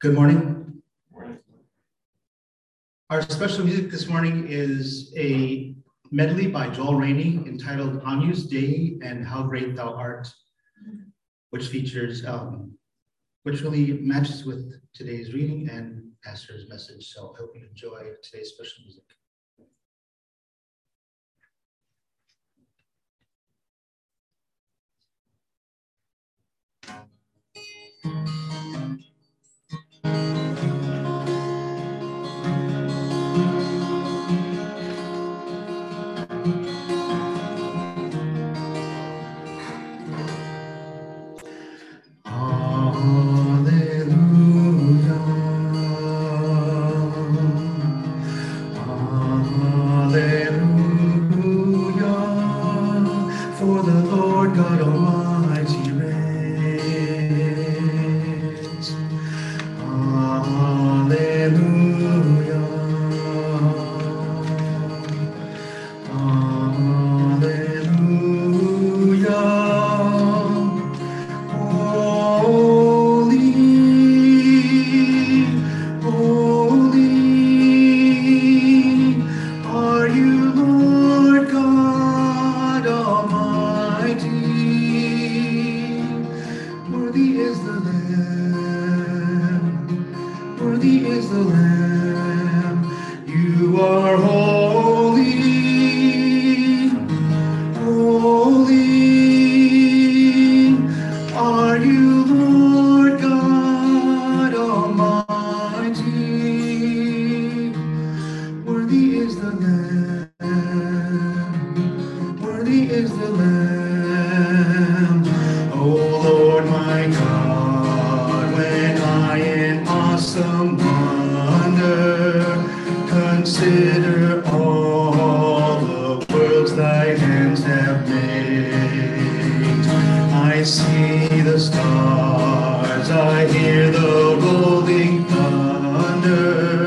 Good morning. morning. Our special music this morning is a medley by Joel Raney entitled Agnus Dei and How Great Thou Art, which features, um, which really matches with today's reading and pastor's message. So I hope you enjoy today's special music. the Lamb. You are holy, holy. Are you Lord God Almighty? Worthy is the Lamb. Worthy is the Lamb. Oh Lord, my God, when I am awesome consider all the worlds thy hands have made. I see the stars, I hear the rolling thunder,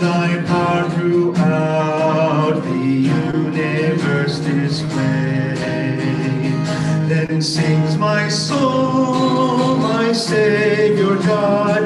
thy power throughout the universe displayed. Then sings my soul, my Savior God.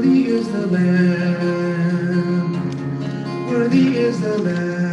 Worthy is the Lamb. Worthy is the Lamb.